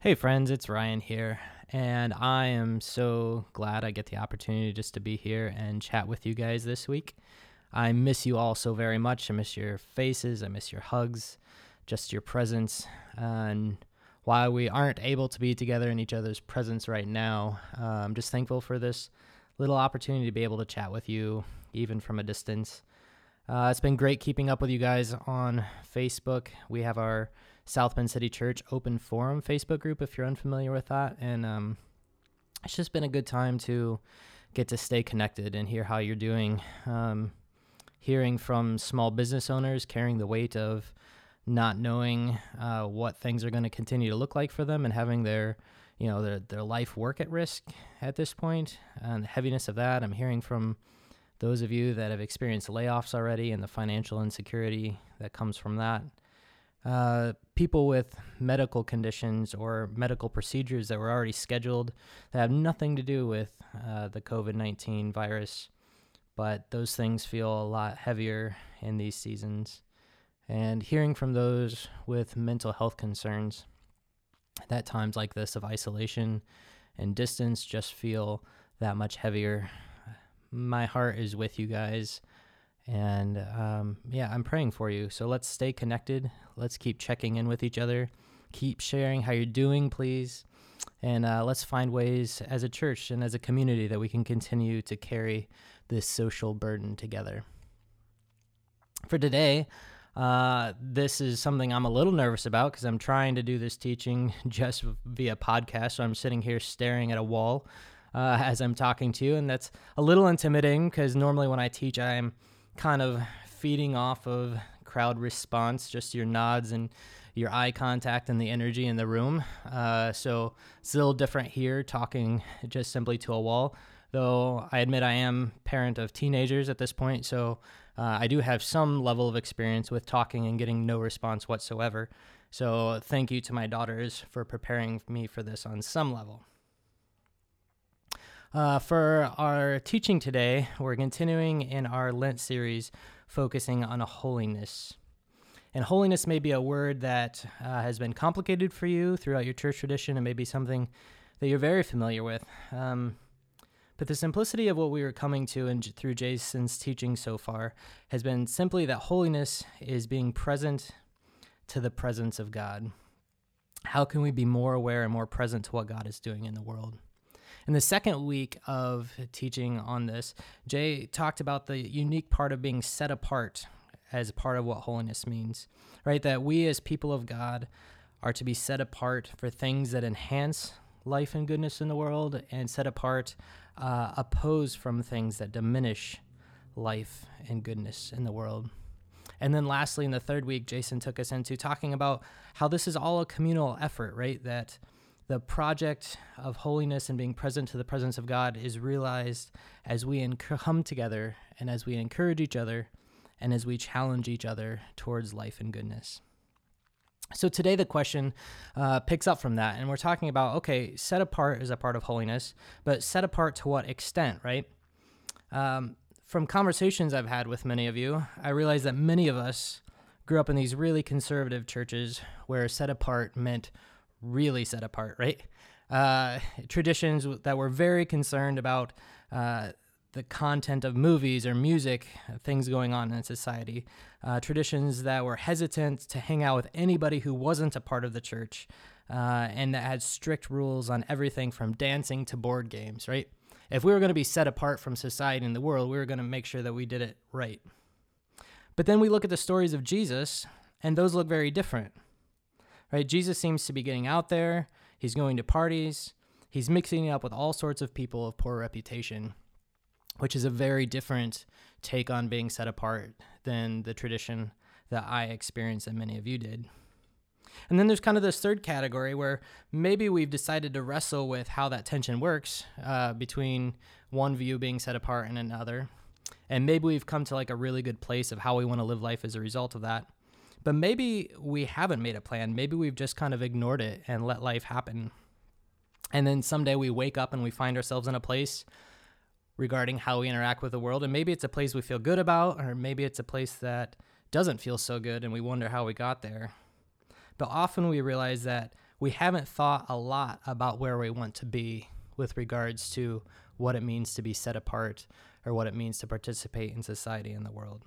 Hey, friends, it's Ryan here, and I am so glad I get the opportunity just to be here and chat with you guys this week. I miss you all so very much. I miss your faces, I miss your hugs, just your presence. And while we aren't able to be together in each other's presence right now, uh, I'm just thankful for this little opportunity to be able to chat with you, even from a distance. Uh, it's been great keeping up with you guys on Facebook. We have our South Bend City Church Open Forum Facebook group if you're unfamiliar with that. And um, it's just been a good time to get to stay connected and hear how you're doing. Um, hearing from small business owners carrying the weight of not knowing uh, what things are going to continue to look like for them and having their you know their, their life work at risk at this point and the heaviness of that i'm hearing from those of you that have experienced layoffs already and the financial insecurity that comes from that uh, people with medical conditions or medical procedures that were already scheduled that have nothing to do with uh, the COVID 19 virus, but those things feel a lot heavier in these seasons. And hearing from those with mental health concerns that times like this of isolation and distance just feel that much heavier. My heart is with you guys and um, yeah, I'm praying for you. So let's stay connected. Let's keep checking in with each other. Keep sharing how you're doing, please. And uh, let's find ways as a church and as a community that we can continue to carry this social burden together. For today, uh, this is something I'm a little nervous about because I'm trying to do this teaching just via podcast. So I'm sitting here staring at a wall uh, as I'm talking to you. And that's a little intimidating because normally when I teach, I'm kind of feeding off of crowd response, just your nods and your eye contact and the energy in the room. Uh, so it's a little different here, talking just simply to a wall. Though I admit I am parent of teenagers at this point, so uh, I do have some level of experience with talking and getting no response whatsoever. So thank you to my daughters for preparing me for this on some level. Uh, for our teaching today, we're continuing in our Lent series focusing on holiness. And holiness may be a word that uh, has been complicated for you throughout your church tradition and maybe something that you're very familiar with. Um, but the simplicity of what we are coming to and through Jason's teaching so far has been simply that holiness is being present to the presence of God. How can we be more aware and more present to what God is doing in the world? In the second week of teaching on this, Jay talked about the unique part of being set apart as part of what holiness means, right? That we as people of God are to be set apart for things that enhance life and goodness in the world and set apart, uh, opposed from things that diminish life and goodness in the world. And then lastly, in the third week, Jason took us into talking about how this is all a communal effort, right? That the project of holiness and being present to the presence of God is realized as we come together and as we encourage each other and as we challenge each other towards life and goodness. So today the question uh, picks up from that, and we're talking about okay, set apart is a part of holiness, but set apart to what extent, right? Um, from conversations I've had with many of you, I realize that many of us grew up in these really conservative churches where set apart meant really set apart, right? Uh, traditions that were very concerned about uh, the content of movies or music, things going on in society. Uh, traditions that were hesitant to hang out with anybody who wasn't a part of the church, uh, and that had strict rules on everything from dancing to board games, right? If we were going to be set apart from society and the world, we were going to make sure that we did it right. But then we look at the stories of Jesus, and those look very different right? Jesus seems to be getting out there. He's going to parties. He's mixing it up with all sorts of people of poor reputation, which is a very different take on being set apart than the tradition that I experienced and many of you did. And then there's kind of this third category where maybe we've decided to wrestle with how that tension works uh, between one view being set apart and another. And maybe we've come to like a really good place of how we want to live life as a result of that. But maybe we haven't made a plan. Maybe we've just kind of ignored it and let life happen. And then someday we wake up and we find ourselves in a place regarding how we interact with the world. And maybe it's a place we feel good about, or maybe it's a place that doesn't feel so good and we wonder how we got there. But often we realize that we haven't thought a lot about where we want to be with regards to what it means to be set apart or what it means to participate in society and the world.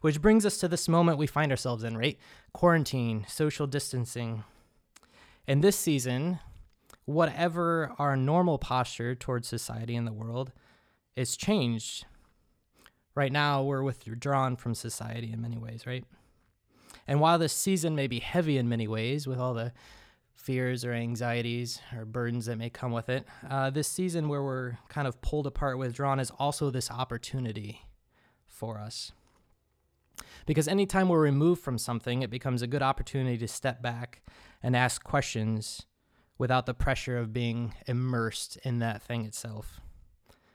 Which brings us to this moment we find ourselves in, right? Quarantine, social distancing. In this season, whatever our normal posture towards society and the world is changed. Right now, we're withdrawn from society in many ways, right? And while this season may be heavy in many ways with all the fears or anxieties or burdens that may come with it, uh, this season where we're kind of pulled apart, withdrawn, is also this opportunity for us. Because anytime we're removed from something, it becomes a good opportunity to step back and ask questions without the pressure of being immersed in that thing itself.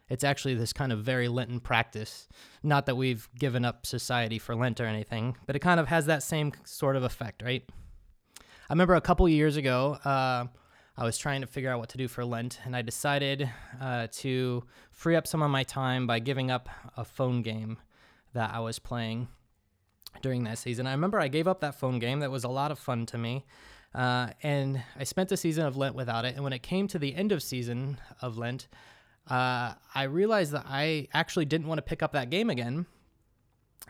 It's actually this kind of very Lenten practice. Not that we've given up society for Lent or anything, but it kind of has that same sort of effect, right? I remember a couple years ago, uh, I was trying to figure out what to do for Lent, and I decided uh, to free up some of my time by giving up a phone game that I was playing during that season. I remember I gave up that phone game that was a lot of fun to me. Uh, and I spent the season of Lent without it. And when it came to the end of season of Lent, uh, I realized that I actually didn't want to pick up that game again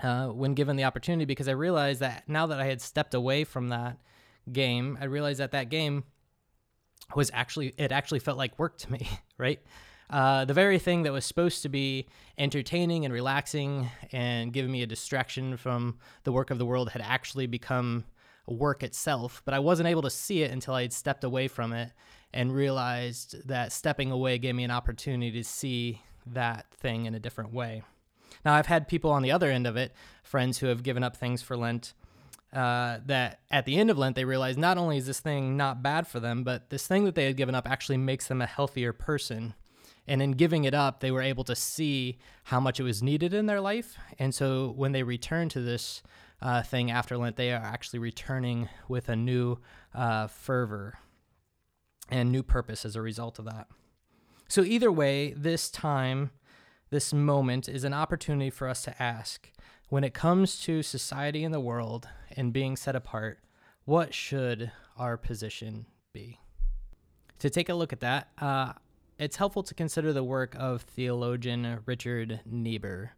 uh, when given the opportunity because I realized that now that I had stepped away from that game, I realized that that game was actually it actually felt like work to me, right? Uh, the very thing that was supposed to be entertaining and relaxing and giving me a distraction from the work of the world had actually become work itself, but I wasn't able to see it until I had stepped away from it and realized that stepping away gave me an opportunity to see that thing in a different way. Now, I've had people on the other end of it, friends who have given up things for Lent, uh, that at the end of Lent, they realize not only is this thing not bad for them, but this thing that they had given up actually makes them a healthier person. And in giving it up, they were able to see how much it was needed in their life. And so when they return to this uh, thing after Lent, they are actually returning with a new uh, fervor and new purpose as a result of that. So, either way, this time, this moment is an opportunity for us to ask when it comes to society and the world and being set apart, what should our position be? To take a look at that, uh, it's helpful to consider the work of theologian Richard Niebuhr.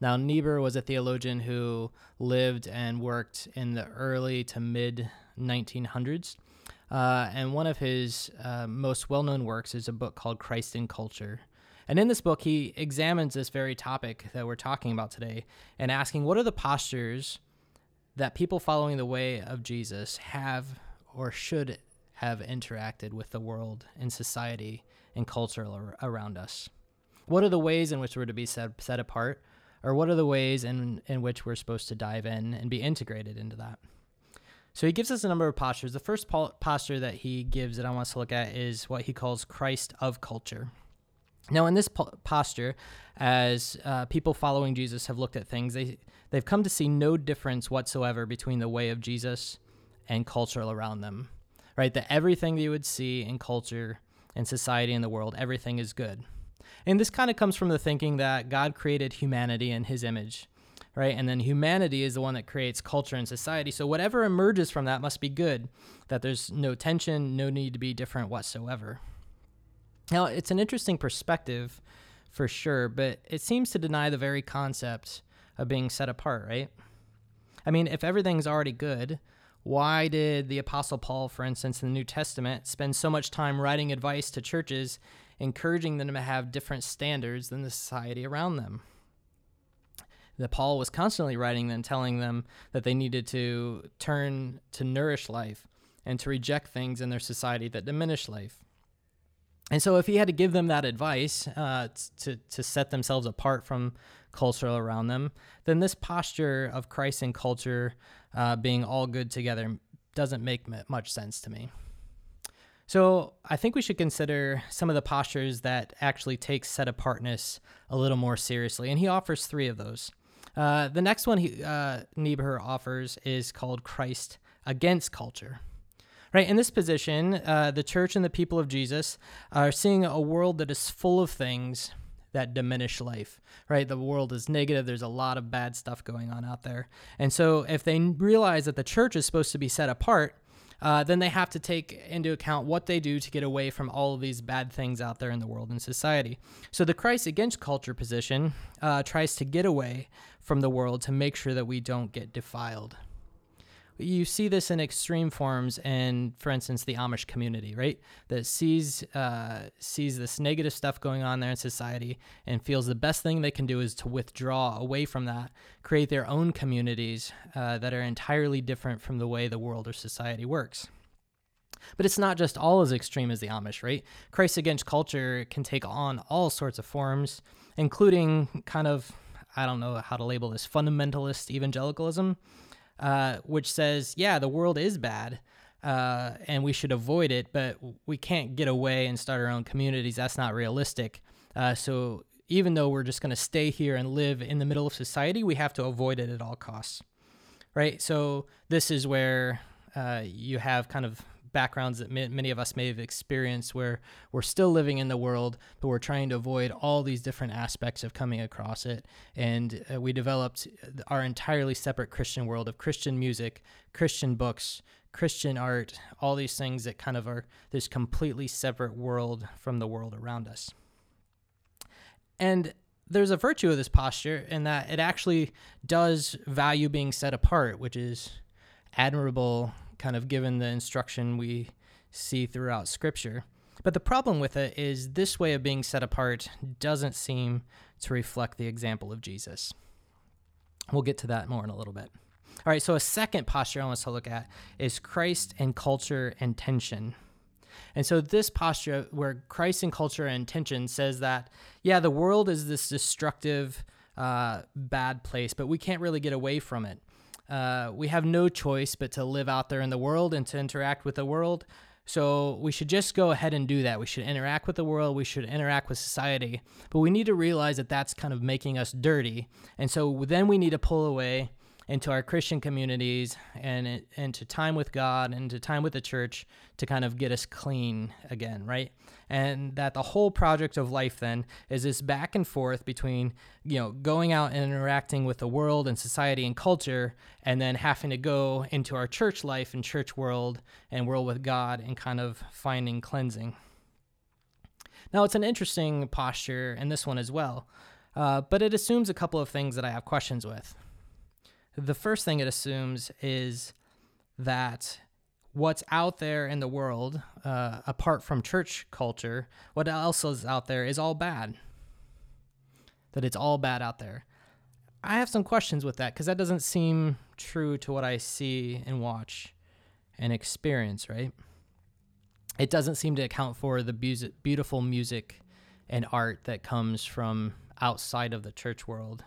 Now, Niebuhr was a theologian who lived and worked in the early to mid 1900s. Uh, and one of his uh, most well known works is a book called Christ and Culture. And in this book, he examines this very topic that we're talking about today and asking what are the postures that people following the way of Jesus have or should have interacted with the world and society and culture around us? What are the ways in which we're to be set, set apart? or what are the ways in, in which we're supposed to dive in and be integrated into that? So he gives us a number of postures. The first posture that he gives that I want us to look at is what he calls Christ of culture. Now, in this po- posture, as uh, people following Jesus have looked at things, they they've come to see no difference whatsoever between the way of Jesus and culture around them. Right, that everything that you would see in culture and society in the world, everything is good. And this kind of comes from the thinking that God created humanity in his image, right? And then humanity is the one that creates culture and society. So whatever emerges from that must be good, that there's no tension, no need to be different whatsoever. Now, it's an interesting perspective for sure, but it seems to deny the very concept of being set apart, right? I mean, if everything's already good, why did the Apostle Paul, for instance, in the New Testament, spend so much time writing advice to churches encouraging them to have different standards than the society around them. That Paul was constantly writing them, telling them that they needed to turn to nourish life and to reject things in their society that diminish life. And so, if he had to give them that advice uh, to, to set themselves apart from culture around them, then this posture of Christ and culture uh, being all good together doesn't make much sense to me. So I think we should consider some of the postures that actually take set apartness a little more seriously, and he offers three of those. Uh, the next one he uh, Niebuhr offers is called Christ against culture. Right in this position, uh, the church and the people of Jesus are seeing a world that is full of things that diminish life. Right, the world is negative. There's a lot of bad stuff going on out there, and so if they realize that the church is supposed to be set apart, uh, then they have to take into account what they do to get away from all of these bad things out there in the world and society. So the Christ against culture position uh, tries to get away from the world to make sure that we don't get defiled you see this in extreme forms in for instance the amish community right? That sees uh, sees this negative stuff going on there in society and feels the best thing they can do is to withdraw away from that create their own communities uh, that are entirely different from the way the world or society works. But it's not just all as extreme as the amish right? Christ against culture can take on all sorts of forms including kind of i don't know how to label this fundamentalist evangelicalism uh, which says, yeah, the world is bad. Uh, and we should avoid it, but we can't get away and start our own communities. That's not realistic. Uh, so even though we're just going to stay here and live in the middle of society, we have to avoid it at all costs, right? So this is where uh, you have kind of backgrounds that many of us may have experienced where we're still living in the world, but we're trying to avoid all these different aspects of coming across it. And uh, we developed our entirely separate Christian world of Christian music, Christian books, Christian art, all these things that kind of are this completely separate world from the world around us. And there's a virtue of this posture in that it actually does value being set apart, which is admirable kind of given the instruction we see throughout Scripture. But the problem with it is this way of being set apart doesn't seem to reflect the example of Jesus. We'll get to that more in a little bit. All right, so a second posture I want us to look at is Christ and culture and tension. And so this posture where Christ and culture and tension says that, yeah, the world is this destructive, uh, bad place, but we can't really get away from it. Uh, we have no choice but to live out there in the world and to interact with the world. So we should just go ahead and do that. We should interact with the world. We should interact with society. But we need to realize that that's kind of making us dirty. And so then we need to pull away into our Christian communities and into time with God and to time with the church to kind of get us clean again, right? And that the whole project of life then is this back and forth between, you know, going out and interacting with the world and society and culture and then having to go into our church life and church world and world with God and kind of finding cleansing. Now, it's an interesting posture in this one as well, uh, but it assumes a couple of things that I have questions with the first thing it assumes is that what's out there in the world, uh, apart from church culture, what else is out there is all bad. That it's all bad out there. I have some questions with that because that doesn't seem true to what I see and watch and experience, right? It doesn't seem to account for the beautiful music and art that comes from outside of the church world,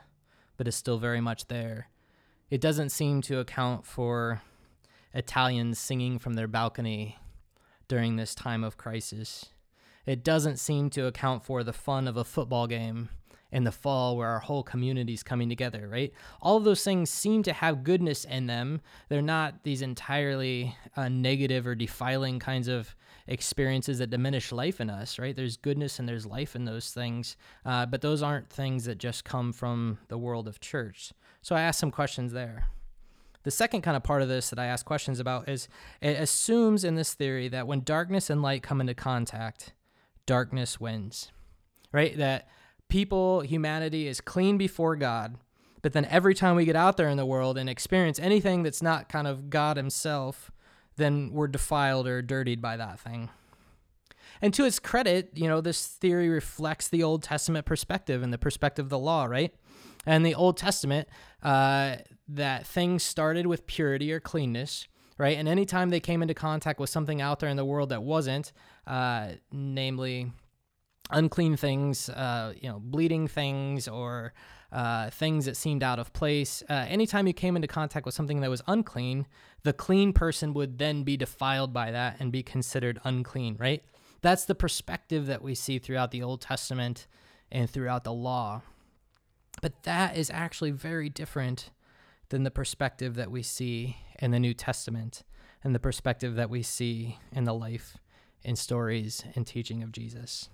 but is still very much there it doesn't seem to account for Italians singing from their balcony during this time of crisis. It doesn't seem to account for the fun of a football game in the fall where our whole community's coming together, right? All of those things seem to have goodness in them. They're not these entirely uh, negative or defiling kinds of experiences that diminish life in us, right? There's goodness and there's life in those things, uh, but those aren't things that just come from the world of church. So I asked some questions there. The second kind of part of this that I ask questions about is it assumes in this theory that when darkness and light come into contact, darkness wins, right? That people, humanity is clean before God. But then every time we get out there in the world and experience anything that's not kind of God Himself, then we're defiled or dirtied by that thing. And to its credit, you know, this theory reflects the Old Testament perspective and the perspective of the law, right? And the Old Testament, uh, that things started with purity or cleanness, right? And anytime they came into contact with something out there in the world that wasn't, uh, namely unclean things, uh, you know, bleeding things or uh, things that seemed out of place. Uh, anytime you came into contact with something that was unclean, the clean person would then be defiled by that and be considered unclean, right? That's the perspective that we see throughout the Old Testament and throughout the law. But that is actually very different than the perspective that we see in the New Testament and the perspective that we see in the life and stories and teaching of Jesus.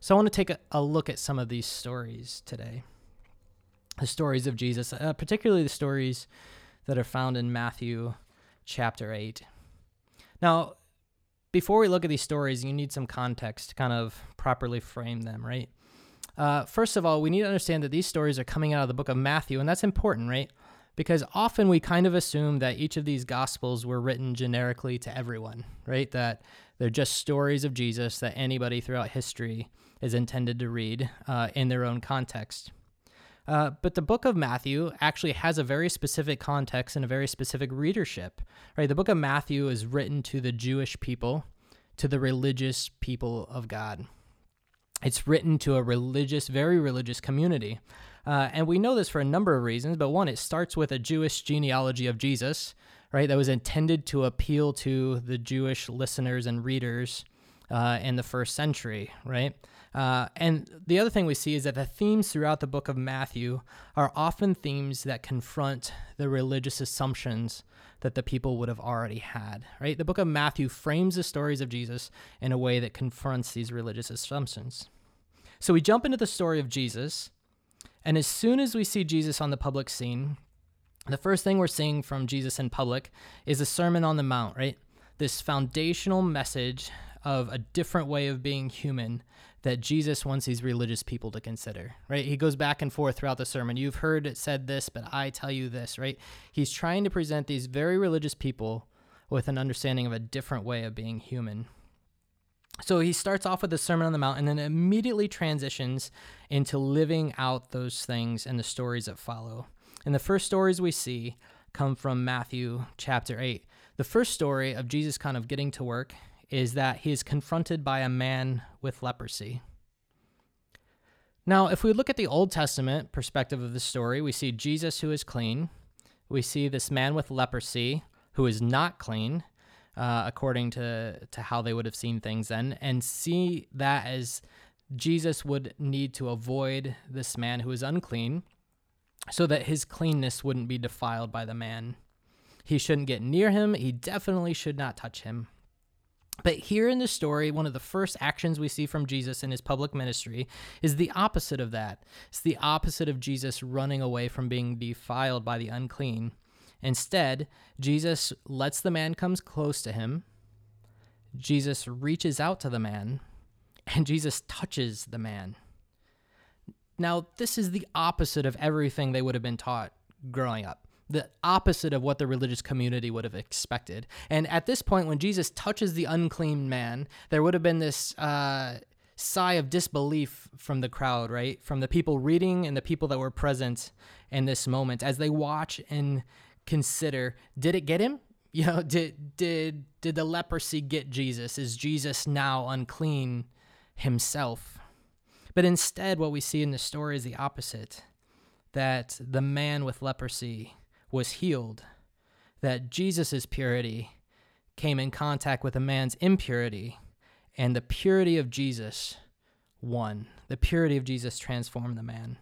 So I want to take a, a look at some of these stories today. The stories of Jesus, uh, particularly the stories that are found in Matthew chapter 8. Now, before we look at these stories, you need some context to kind of properly frame them, right? Uh, first of all, we need to understand that these stories are coming out of the book of Matthew, and that's important, right? Because often we kind of assume that each of these gospels were written generically to everyone, right? That they're just stories of Jesus that anybody throughout history is intended to read uh, in their own context. Uh, but the book of Matthew actually has a very specific context and a very specific readership, right? The book of Matthew is written to the Jewish people, to the religious people of God. It's written to a religious, very religious community. Uh, and we know this for a number of reasons, but one, it starts with a Jewish genealogy of Jesus, right? That was intended to appeal to the Jewish listeners and readers uh, in the first century, right? Uh, and the other thing we see is that the themes throughout the book of Matthew are often themes that confront the religious assumptions that the people would have already had, right? The book of Matthew frames the stories of Jesus in a way that confronts these religious assumptions. So we jump into the story of Jesus, and as soon as we see Jesus on the public scene, the first thing we're seeing from Jesus in public is the Sermon on the Mount, right? This foundational message of a different way of being human that Jesus wants these religious people to consider, right? He goes back and forth throughout the sermon. You've heard it said this, but I tell you this, right? He's trying to present these very religious people with an understanding of a different way of being human. So he starts off with the Sermon on the Mount and then immediately transitions into living out those things in the stories that follow. And the first stories we see come from Matthew chapter 8. The first story of Jesus kind of getting to work is that he is confronted by a man with leprosy. Now, if we look at the Old Testament perspective of the story, we see Jesus who is clean. We see this man with leprosy who is not clean, uh, according to, to how they would have seen things then, and see that as Jesus would need to avoid this man who is unclean so that his cleanness wouldn't be defiled by the man. He shouldn't get near him. He definitely should not touch him. But here in the story, one of the first actions we see from Jesus in his public ministry is the opposite of that. It's the opposite of Jesus running away from being defiled by the unclean. Instead, Jesus lets the man come close to him. Jesus reaches out to the man, and Jesus touches the man. Now, this is the opposite of everything they would have been taught growing up the opposite of what the religious community would have expected. And at this point, when Jesus touches the unclean man, there would have been this uh, sigh of disbelief from the crowd, right? From the people reading and the people that were present in this moment as they watch and consider did it get him? You know, did did did the leprosy get Jesus? Is Jesus now unclean himself? But instead, what we see in the story is the opposite that the man with leprosy was healed, that Jesus' purity came in contact with a man's impurity, and the purity of Jesus won. The purity of Jesus transformed the man.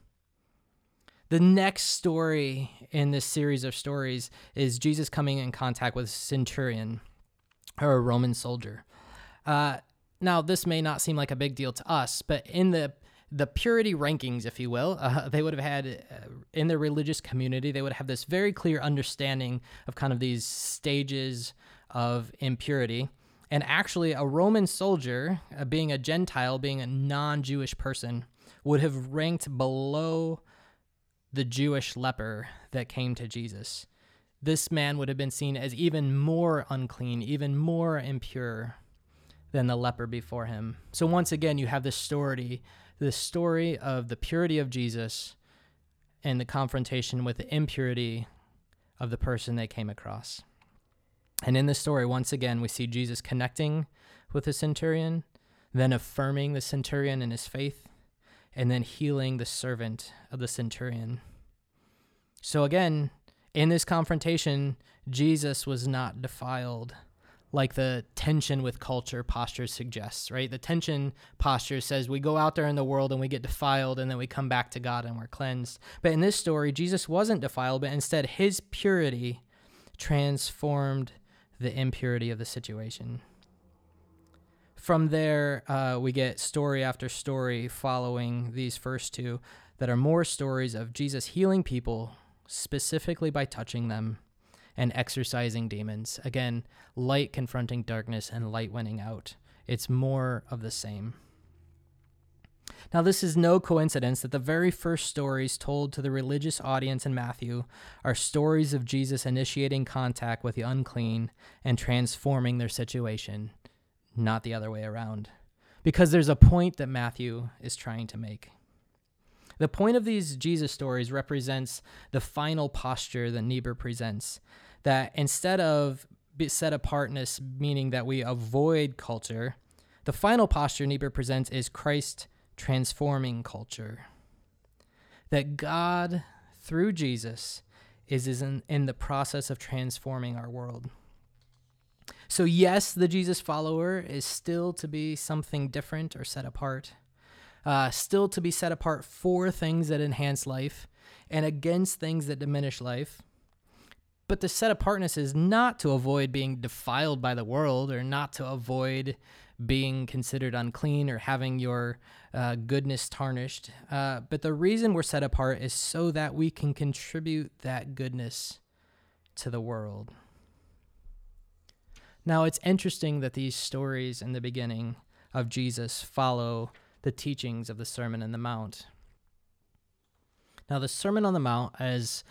The next story in this series of stories is Jesus coming in contact with a centurion or a Roman soldier. Uh, now, this may not seem like a big deal to us, but in the the purity rankings, if you will, uh, they would have had uh, in their religious community, they would have this very clear understanding of kind of these stages of impurity. And actually, a Roman soldier, uh, being a Gentile, being a non Jewish person, would have ranked below the Jewish leper that came to Jesus. This man would have been seen as even more unclean, even more impure than the leper before him. So, once again, you have this story the story of the purity of Jesus and the confrontation with the impurity of the person they came across. And in this story, once again, we see Jesus connecting with the centurion, then affirming the centurion in his faith, and then healing the servant of the centurion. So, again, in this confrontation, Jesus was not defiled like the tension with culture posture suggests, right? The tension posture says we go out there in the world and we get defiled and then we come back to God and we're cleansed. But in this story, Jesus wasn't defiled, but instead his purity transformed the impurity of the situation. From there, uh, we get story after story following these first two that are more stories of Jesus healing people specifically by touching them and exorcising demons. Again, light confronting darkness and light winning out. It's more of the same. Now, this is no coincidence that the very first stories told to the religious audience in Matthew are stories of Jesus initiating contact with the unclean and transforming their situation, not the other way around. Because there's a point that Matthew is trying to make. The point of these Jesus stories represents the final posture that Niebuhr presents that instead of set apartness, meaning that we avoid culture, the final posture Niebuhr presents is Christ transforming culture. That God, through Jesus, is, is in, in the process of transforming our world. So, yes, the Jesus follower is still to be something different or set apart, uh, still to be set apart for things that enhance life and against things that diminish life. But the set apartness is not to avoid being defiled by the world or not to avoid being considered unclean or having your uh, goodness tarnished. Uh, but the reason we're set apart is so that we can contribute that goodness to the world. Now, it's interesting that these stories in the beginning of Jesus follow the teachings of the Sermon on the Mount. Now, the Sermon on the Mount, as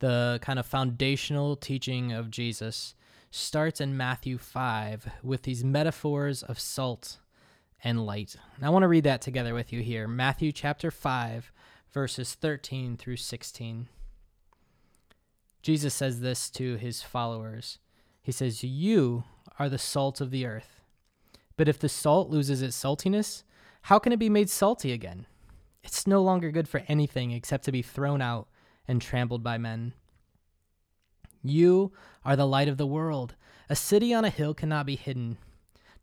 the kind of foundational teaching of Jesus, starts in Matthew 5 with these metaphors of salt and light. And I want to read that together with you here. Matthew chapter 5, verses 13 through 16. Jesus says this to his followers. He says, You are the salt of the earth. But if the salt loses its saltiness, how can it be made salty again? It's no longer good for anything except to be thrown out and trampled by men. You are the light of the world. A city on a hill cannot be hidden.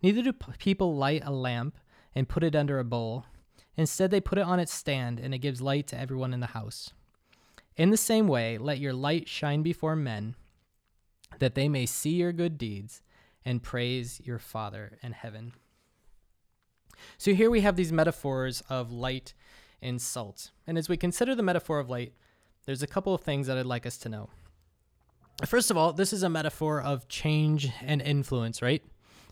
Neither do people light a lamp and put it under a bowl. Instead, they put it on its stand, and it gives light to everyone in the house. In the same way, let your light shine before men, that they may see your good deeds and praise your Father in heaven. So here we have these metaphors of light and salt. And as we consider the metaphor of light, there's a couple of things that I'd like us to know. First of all, this is a metaphor of change and influence, right?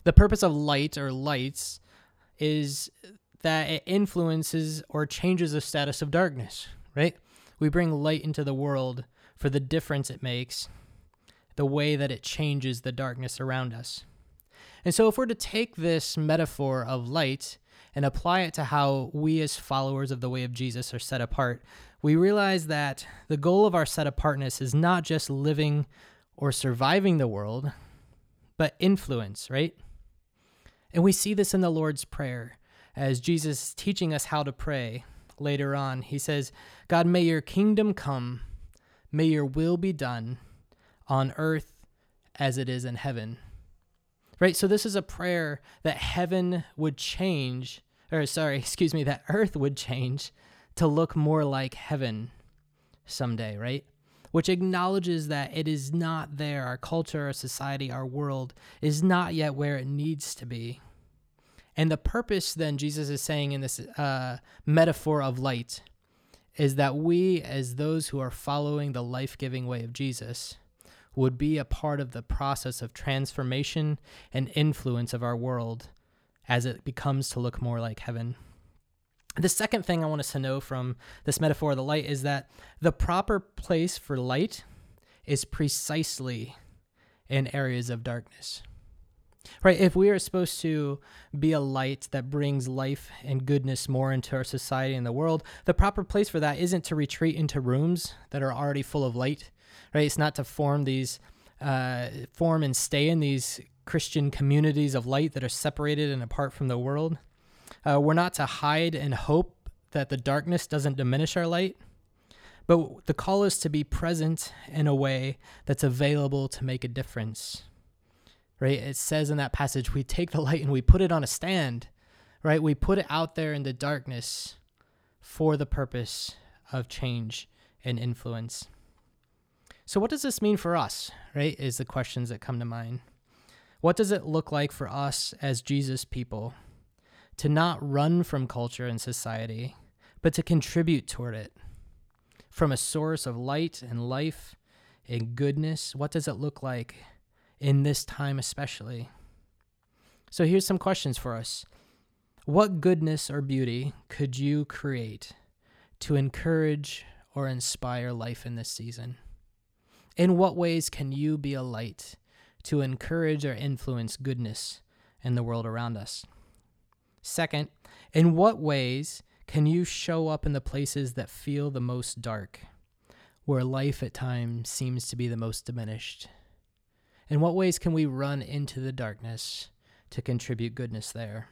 The purpose of light or lights is that it influences or changes the status of darkness, right? We bring light into the world for the difference it makes, the way that it changes the darkness around us. And so, if we're to take this metaphor of light and apply it to how we, as followers of the way of Jesus, are set apart, we realize that the goal of our set apartness is not just living or surviving the world, but influence, right? And we see this in the Lord's Prayer as Jesus is teaching us how to pray later on. He says, God, may your kingdom come, may your will be done on earth as it is in heaven. Right? So, this is a prayer that heaven would change, or sorry, excuse me, that earth would change to look more like heaven someday, right? Which acknowledges that it is not there. Our culture, our society, our world is not yet where it needs to be. And the purpose, then, Jesus is saying in this uh, metaphor of light, is that we, as those who are following the life giving way of Jesus, would be a part of the process of transformation and influence of our world as it becomes to look more like heaven. The second thing I want us to know from this metaphor of the light is that the proper place for light is precisely in areas of darkness. Right? If we are supposed to be a light that brings life and goodness more into our society and the world, the proper place for that isn't to retreat into rooms that are already full of light. Right? It's not to form these, uh, form and stay in these Christian communities of light that are separated and apart from the world. Uh, we're not to hide and hope that the darkness doesn't diminish our light, but the call is to be present in a way that's available to make a difference. Right? It says in that passage, we take the light and we put it on a stand, right? We put it out there in the darkness for the purpose of change and influence. So, what does this mean for us, right? Is the questions that come to mind. What does it look like for us as Jesus people? To not run from culture and society, but to contribute toward it. From a source of light and life and goodness? What does it look like in this time, especially? So here's some questions for us. What goodness or beauty could you create to encourage or inspire life in this season? In what ways can you be a light to encourage or influence goodness in the world around us? Second, in what ways can you show up in the places that feel the most dark, where life at times seems to be the most diminished? In what ways can we run into the darkness to contribute goodness there?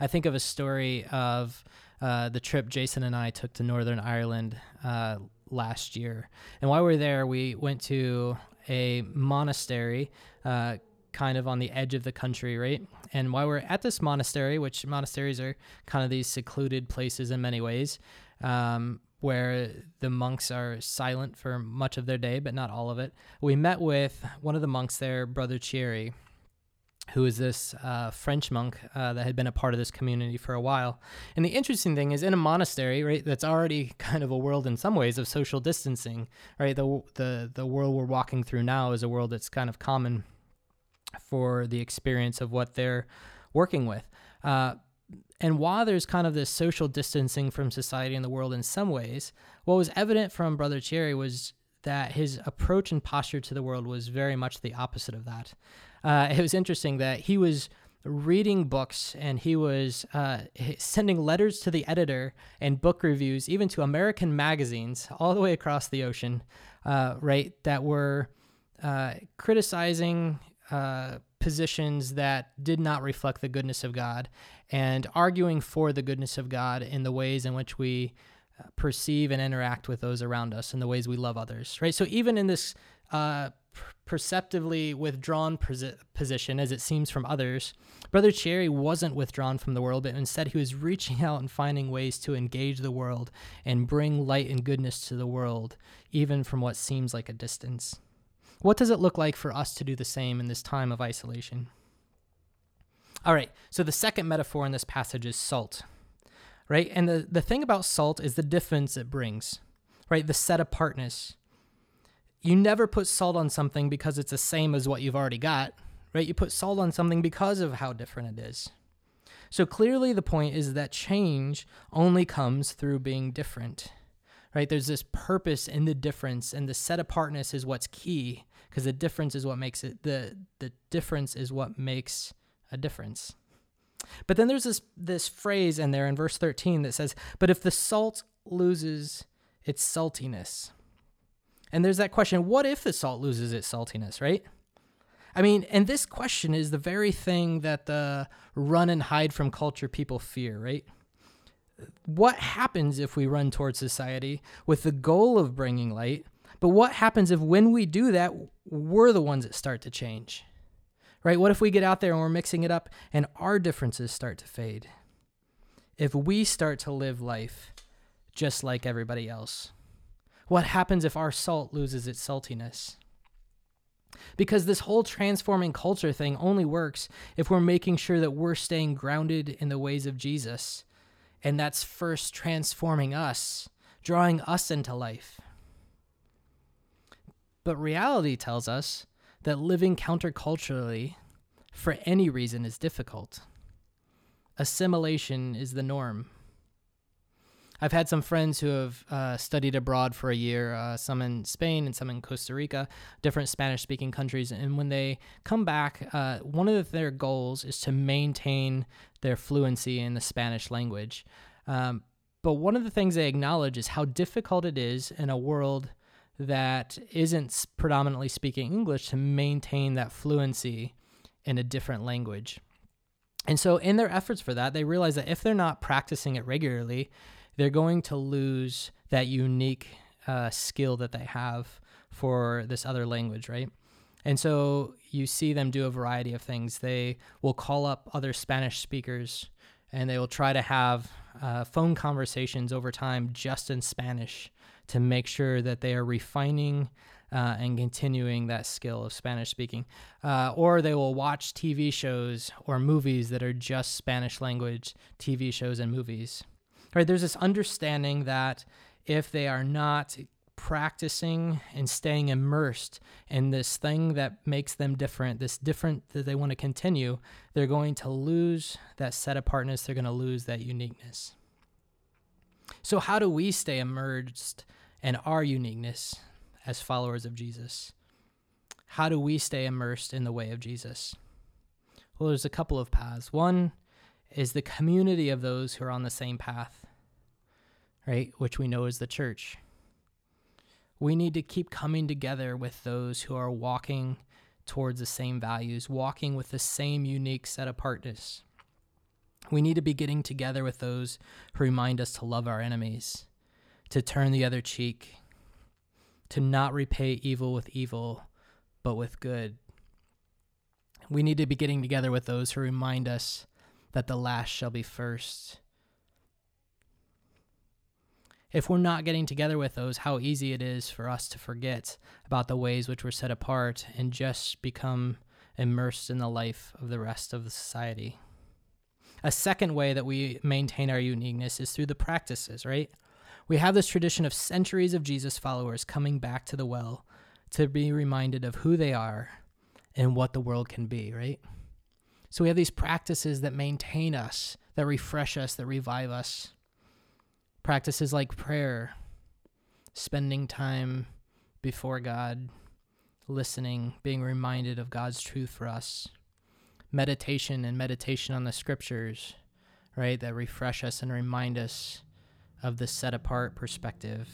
I think of a story of uh, the trip Jason and I took to Northern Ireland uh, last year. And while we were there, we went to a monastery uh, kind of on the edge of the country, right? And while we're at this monastery, which monasteries are kind of these secluded places in many ways, um, where the monks are silent for much of their day, but not all of it, we met with one of the monks there, Brother Thierry who is this uh, French monk uh, that had been a part of this community for a while. And the interesting thing is, in a monastery, right, that's already kind of a world in some ways of social distancing, right? The the the world we're walking through now is a world that's kind of common for the experience of what they're working with. Uh, and while there's kind of this social distancing from society and the world in some ways, what was evident from Brother Thierry was that his approach and posture to the world was very much the opposite of that uh, it was interesting that he was reading books and he was uh, sending letters to the editor and book reviews, even to American magazines all the way across the ocean, uh, right, that were uh, criticizing uh, positions that did not reflect the goodness of God and arguing for the goodness of God in the ways in which we uh, perceive and interact with those around us and the ways we love others, right? So even in this uh, perceptively withdrawn position as it seems from others, Brother Thierry wasn't withdrawn from the world, but instead he was reaching out and finding ways to engage the world and bring light and goodness to the world, even from what seems like a distance. What does it look like for us to do the same in this time of isolation? All right, so the second metaphor in this passage is salt, right? And the, the thing about salt is the difference it brings, right? The set apartness you never put salt on something because it's the same as what you've already got, right? You put salt on something because of how different it is. So clearly, the point is that change only comes through being different, right? There's this purpose in the difference, and the set apartness is what's key because the difference is what makes it the the difference is what makes a difference. But then there's this this phrase in there in verse 13 that says, "But if the salt loses its saltiness, and there's that question what if the salt loses its saltiness, right? I mean, and this question is the very thing that the run and hide from culture people fear, right? What happens if we run towards society with the goal of bringing light? But what happens if when we do that, we're the ones that start to change? Right? What if we get out there and we're mixing it up and our differences start to fade? If we start to live life just like everybody else? What happens if our salt loses its saltiness? Because this whole transforming culture thing only works if we're making sure that we're staying grounded in the ways of Jesus. And that's first transforming us, drawing us into life. But reality tells us that living counterculturally for any reason is difficult. Assimilation is the norm. I've had some friends who have uh, studied abroad for a year, uh, some in Spain and some in Costa Rica, different Spanish speaking countries. And when they come back, uh, one of their goals is to maintain their fluency in the Spanish language. Um, but one of the things they acknowledge is how difficult it is in a world that isn't predominantly speaking English to maintain that fluency in a different language. And so, in their efforts for that, they realize that if they're not practicing it regularly, they're going to lose that unique uh, skill that they have for this other language, right? And so you see them do a variety of things. They will call up other Spanish speakers and they will try to have uh, phone conversations over time just in Spanish to make sure that they are refining uh, and continuing that skill of Spanish speaking. Uh, or they will watch TV shows or movies that are just Spanish language TV shows and movies right? There's this understanding that if they are not practicing and staying immersed in this thing that makes them different, this different that they want to continue, they're going to lose that set apartness. They're going to lose that uniqueness. So, how do we stay immersed in our uniqueness as followers of Jesus? How do we stay immersed in the way of Jesus? Well, there's a couple of paths. One is the community of those who are on the same path, right? Which we know is the church. We need to keep coming together with those who are walking towards the same values, walking with the same unique set apartness. We need to be getting together with those who remind us to love our enemies, to turn the other cheek, to not repay evil with evil, but with good. We need to be getting together with those who remind us that the last shall be first, if we're not getting together with those, how easy it is for us to forget about the ways which we're set apart and just become immersed in the life of the rest of the society. A second way that we maintain our uniqueness is through the practices, right? We have this tradition of centuries of Jesus followers coming back to the well to be reminded of who they are and what the world can be, right? So we have these practices that maintain us, that refresh us, that revive us. Practices like prayer, spending time before God, listening, being reminded of God's truth for us, meditation and meditation on the scriptures, right, that refresh us and remind us of the set apart perspective.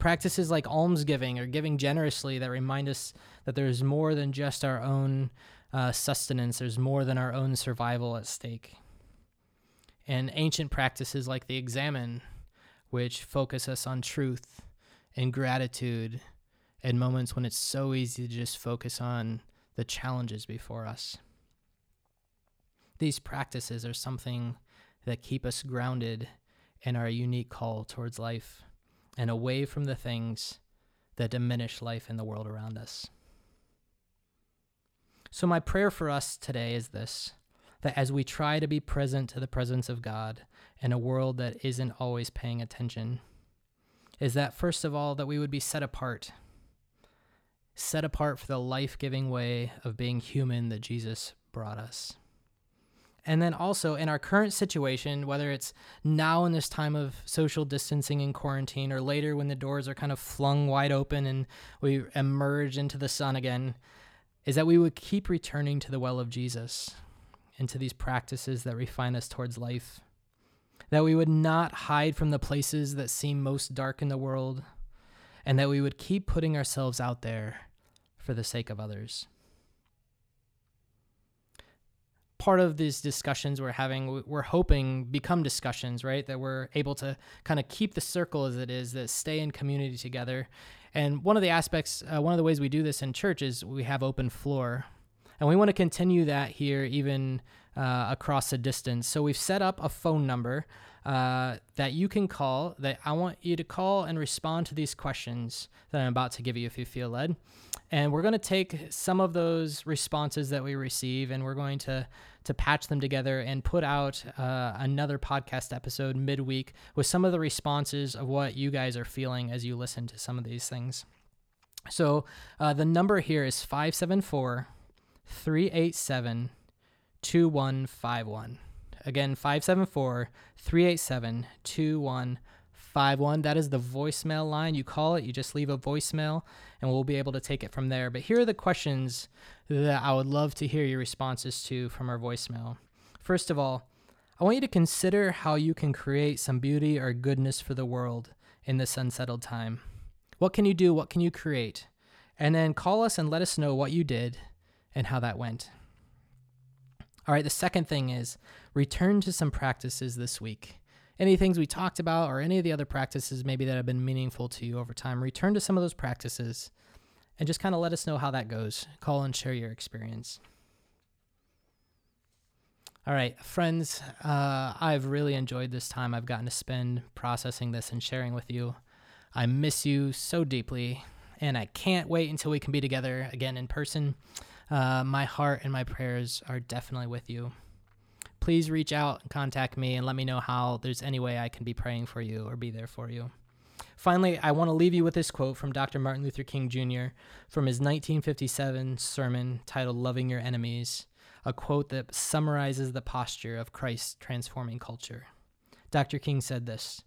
Practices like almsgiving or giving generously that remind us that there's more than just our own uh, sustenance, there's more than our own survival at stake. And ancient practices like the examen which focus us on truth and gratitude in moments when it's so easy to just focus on the challenges before us. These practices are something that keep us grounded in our unique call towards life and away from the things that diminish life in the world around us. So, my prayer for us today is this that as we try to be present to the presence of God in a world that isn't always paying attention, is that first of all, that we would be set apart, set apart for the life giving way of being human that Jesus brought us. And then also in our current situation, whether it's now in this time of social distancing and quarantine or later when the doors are kind of flung wide open and we emerge into the sun again, is that we would keep returning to the well of Jesus into these practices that refine us towards life. That we would not hide from the places that seem most dark in the world, and that we would keep putting ourselves out there for the sake of others. Part of these discussions we're having, we're hoping become discussions, right? That we're able to kind of keep the circle as it is, that stay in community together. And one of the aspects, uh, one of the ways we do this in church is we have open floor and we want to continue that here even uh, across a distance. So we've set up a phone number uh, that you can call that I want you to call and respond to these questions that I'm about to give you if you feel led. And we're going to take some of those responses that we receive and we're going to to patch them together and put out uh, another podcast episode midweek with some of the responses of what you guys are feeling as you listen to some of these things. So uh, the number here is 574 387 2151. Again, 574 387 2151. That is the voicemail line. You call it, you just leave a voicemail, and we'll be able to take it from there. But here are the questions that I would love to hear your responses to from our voicemail. First of all, I want you to consider how you can create some beauty or goodness for the world in this unsettled time. What can you do? What can you create? And then call us and let us know what you did and how that went. All right, the second thing is return to some practices this week. Any things we talked about or any of the other practices maybe that have been meaningful to you over time, return to some of those practices and just kind of let us know how that goes. Call and share your experience. All right, friends, uh, I've really enjoyed this time I've gotten to spend processing this and sharing with you. I miss you so deeply, and I can't wait until we can be together again in person uh, my heart and my prayers are definitely with you. Please reach out and contact me and let me know how there's any way I can be praying for you or be there for you. Finally, I want to leave you with this quote from Dr. Martin Luther King Jr. from his 1957 sermon titled Loving Your Enemies, a quote that summarizes the posture of Christ's transforming culture. Dr. King said this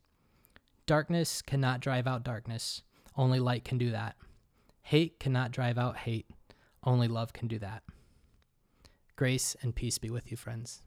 Darkness cannot drive out darkness, only light can do that. Hate cannot drive out hate, only love can do that. Grace and peace be with you, friends.